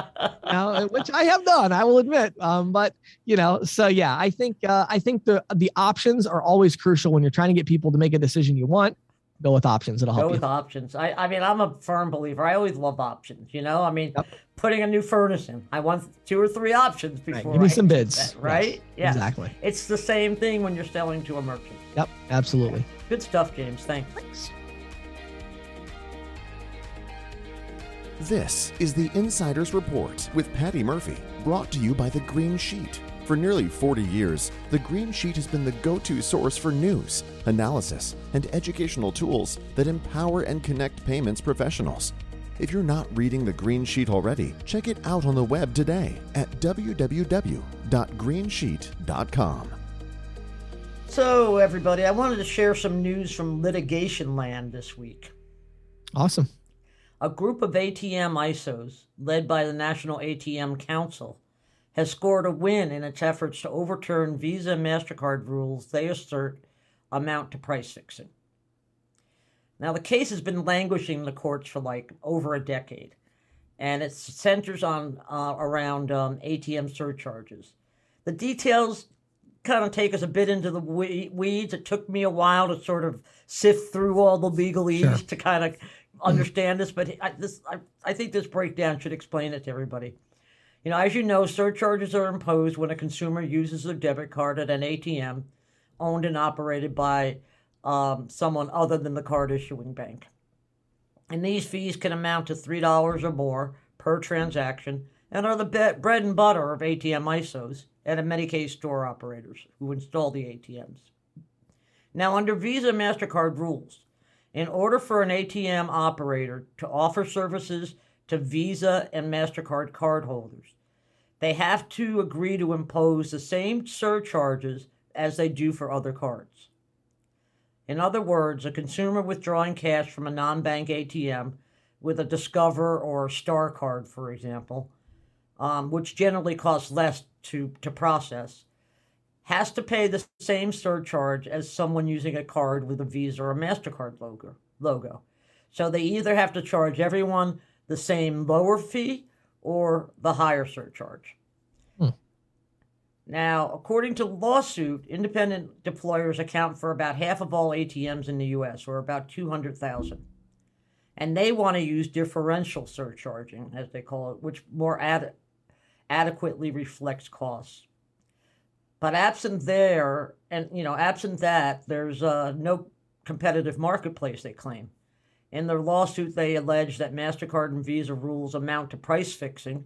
you know, which I have done, I will admit. Um, but you know, so yeah, I think uh, I think the the options are always crucial when you're trying to get people to make a decision you want. Go with options; it'll go help with you. options. I I mean I'm a firm believer. I always love options. You know I mean Yep. putting a new furnace in. I want two or three options Right, before Give me I some bids. that, right? Yes, Yeah. exactly. It's the same thing when you're selling to a merchant. Yep, absolutely. Good stuff, James. Thanks. Thanks. This is the Insider's Report with Patty Murphy, brought to you by The Green Sheet. For nearly 40 years, The Green Sheet has been the go to source for news, analysis, and educational tools that empower and connect payments professionals. If you're not reading The Green Sheet already, check it out on the web today at www.greensheet.com. So everybody, I wanted to share some news from litigation land this week. Awesome. A group of ATM ISOs, led by the National ATM Council, has scored a win in its efforts to overturn Visa and MasterCard rules they assert amount to price fixing. Now, the case has been languishing in the courts for like over a decade, and it centers on uh, around um, ATM surcharges. The details kind of take us a bit into the weeds. It took me a while to sort of sift through all the legalese sure. to kind of understand this, but I, this I, I think this breakdown should explain it to everybody. You know, as you know, surcharges are imposed when a consumer uses their debit card at an ATM owned and operated by um, someone other than the card issuing bank. And these fees can amount to $3 or more per transaction and are the be- bread and butter of ATM ISOs and in many cases store operators who install the ATMs. Now, under Visa MasterCard rules, in order for an ATM operator to offer services to Visa and MasterCard cardholders, they have to agree to impose the same surcharges as they do for other cards. In other words, a consumer withdrawing cash from a non bank ATM with a Discover or Star card, for example, um, which generally costs less to, to process, has to pay the same surcharge as someone using a card with a Visa or a MasterCard logo. logo. So they either have to charge everyone the same lower fee or the higher surcharge. Hmm. Now, according to lawsuit, independent deployers account for about half of all ATMs in the US, or about 200,000. And they want to use differential surcharging, as they call it, which more ad- adequately reflects costs. But absent there, and you know, absent that, there's uh, no competitive marketplace. They claim. In their lawsuit, they allege that MasterCard and Visa rules amount to price fixing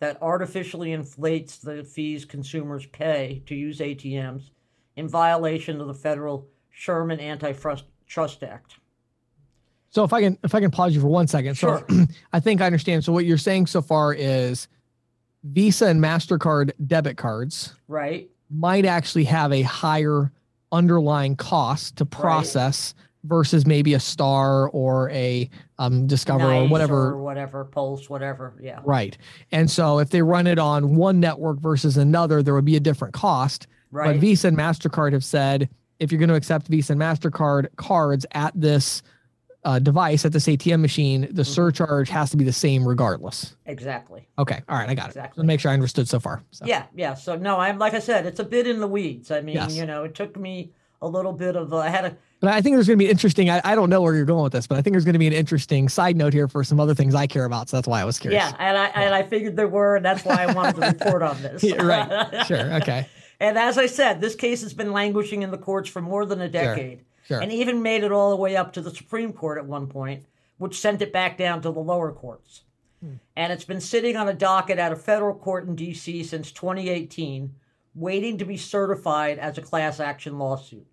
that artificially inflates the fees consumers pay to use ATMs in violation of the federal Sherman Antitrust Act. So if I can if I can pause you for one second. Sure. So I think I understand. So what you're saying so far is Visa and MasterCard debit cards right might actually have a higher underlying cost to process right versus maybe a star or a um, discover NYCE or whatever or whatever pulse whatever yeah. Right. And so if they run it on one network versus another there would be a different cost. Right. But visa and mastercard have said if you're going to accept visa and mastercard cards at this uh, device at this atm machine the mm-hmm. surcharge has to be the same regardless. Exactly. Okay. All right. I got exactly. it. Let me make sure i understood so far so. yeah. Yeah. So no i'm like i said it's a bit in the weeds. I mean yes. you know it took me a little bit of uh, i had a but I think there's going to be interesting. I, I don't know where you're going with this, but I think there's going to be an interesting side note here for some other things I care about. So that's why I was curious. Yeah, and I and I figured there were, and that's why I wanted to report on this. yeah, right. Sure. Okay. and as I said, this case has been languishing in the courts for more than a decade, sure. Sure. and even made it all the way up to the Supreme Court at one point, which sent it back down to the lower courts. Hmm. And it's been sitting on a docket at a federal court in D.C. since 2018, waiting to be certified as a class action lawsuit.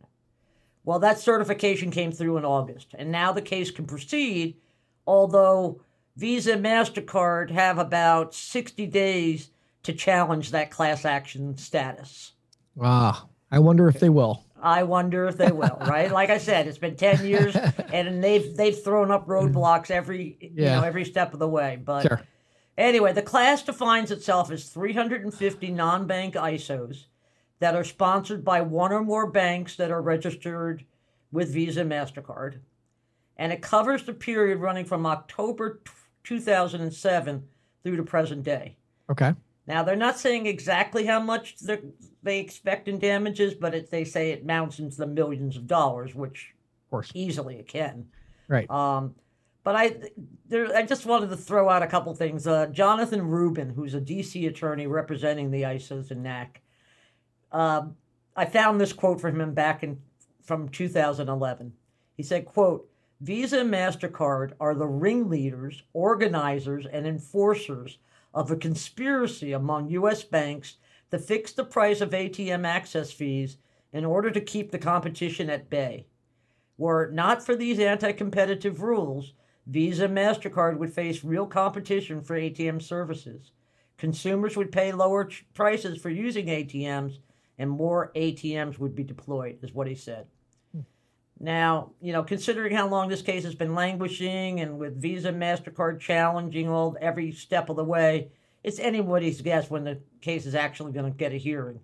Well, that certification came through in August, and now the case can proceed, although Visa and MasterCard have about 60 days to challenge that class action status. Ah, I wonder if they will. I wonder if they will, right? Like I said, it's been 10 years and they've they've thrown up roadblocks every yeah. you know every step of the way. But sure. anyway, the class defines itself as 350 non-bank ISOs that are sponsored by one or more banks that are registered with Visa and MasterCard. And it covers the period running from October 2007 through to present day. Okay. Now, they're not saying exactly how much they expect in damages, but it, they say it mounts into the millions of dollars, which of course. easily it can. Right. Um, but I, there, I just wanted to throw out a couple things. Uh, Jonathan Rubin, who's a D.C. attorney representing the ISOs and NAC, um, I found this quote from him back in from 2011. He said, "quote Visa and Mastercard are the ringleaders, organizers, and enforcers of a conspiracy among U.S. banks to fix the price of ATM access fees in order to keep the competition at bay. Were it not for these anti-competitive rules, Visa and MasterCard would face real competition for ATM services. Consumers would pay lower prices for using ATMs and more ATMs would be deployed, is what he said. Hmm. Now, you know, considering how long this case has been languishing and with Visa, MasterCard challenging all every step of the way, it's anybody's guess when the case is actually going to get a hearing.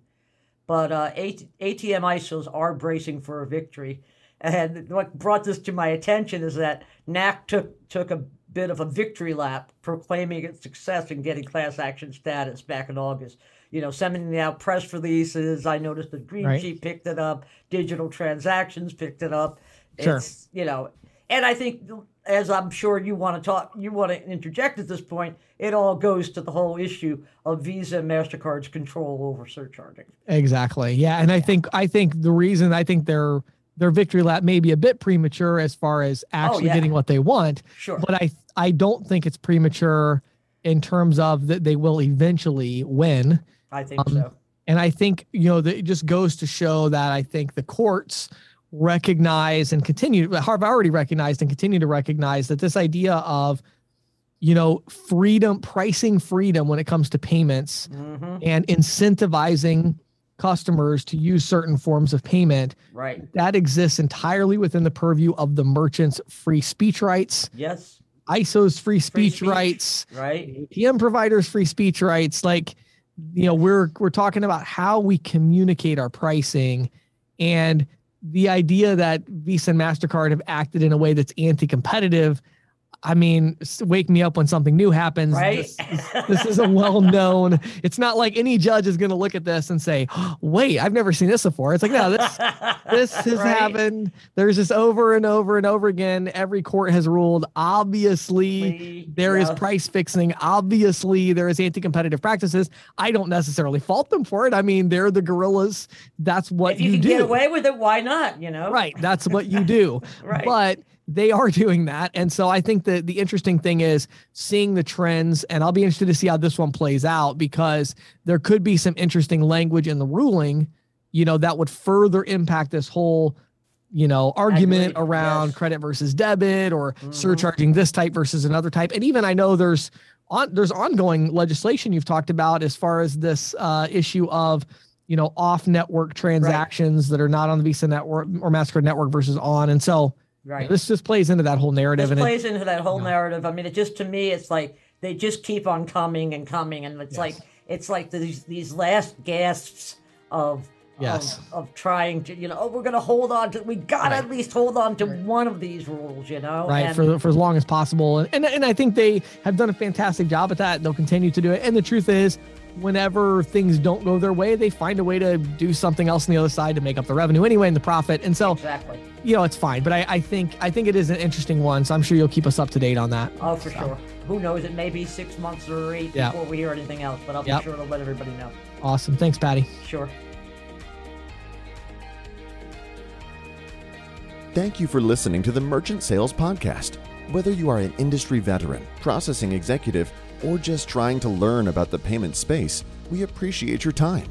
But uh, ATM ISOs are bracing for a victory. And what brought this to my attention is that NAC took, took a bit of a victory lap, proclaiming its success in getting class action status back in August. You know, sending out press releases. I noticed that Green Right. Sheet picked it up, digital transactions picked it up. Sure. It's, you know, and I think as I'm sure you want to talk, you want to interject at this point, it all goes to the whole issue of Visa and Mastercard's control over surcharging. Exactly. Yeah, and I think I think the reason I think their their victory lap may be a bit premature as far as oh, actually Oh, yeah. getting what they want, Sure. but I I don't think it's premature in terms of that they will eventually win. I think Um, so. And I think, you know, that it just goes to show that I think the courts recognize and continue, have already recognized and continue to recognize that this idea of, you know, freedom, pricing freedom when it comes to payments hmm and incentivizing customers to use certain forms of payment, Right. that exists entirely within the purview of the merchant's free speech rights, Yes. ISO's free speech, speech. rights, Right. ATM providers free speech rights like you know we're we're talking about how we communicate our pricing and the idea that Visa and Mastercard have acted in a way that's anti-competitive I mean wake me up when something new happens Right. this, this is a well-known it's not like any judge is going to look at this and say oh, wait I've never seen this before it's like no this this has Right. happened there's this over and over and over again every court has ruled obviously there is yeah. price fixing. Obviously, there is anti-competitive practices. I don't necessarily fault them for it. I mean, they're the gorillas. That's what If you, you, can do. get away with it, why not? You know. Right. That's what you do. Right. But they are doing that. And so I think that the interesting thing is seeing the trends, and I'll be interested to see how this one plays out because there could be some interesting language in the ruling, you know, that would further impact this whole, you know, argument around Yes. credit versus debit or Mhm. surcharging this type versus another type. And even I know there's on there's ongoing legislation you've talked about as far as this uh, issue of you know off network transactions that are not on the Visa network or Mastercard network versus on. And so Right. this just plays into that whole narrative. This and it- plays into that whole Yeah. narrative. I mean, it just to me, it's like they just keep on coming and coming, and it's Yes. like it's like these these last gasps of. Yes. Of, of trying to, you know, oh, we're gonna hold on to. We gotta Right. at least hold on to one of these rules, you know. right And- for for as long as possible and, and and I think they have done a fantastic job at that they'll continue to do it and the truth is whenever things don't go their way they find a way to do something else on the other side to make up the revenue anyway and the profit and so exactly. You know it's fine but I, I think I think it is an interesting one so I'm sure you'll keep us up to date on that Oh, for So, sure. Who knows? It may be six months or eight Yeah. before we hear anything else, but I'll be Yep. sure to let everybody know. awesome thanks Patty Sure. Thank you for listening to the Merchant Sales Podcast. Whether you are an industry veteran, processing executive, or just trying to learn about the payment space, we appreciate your time.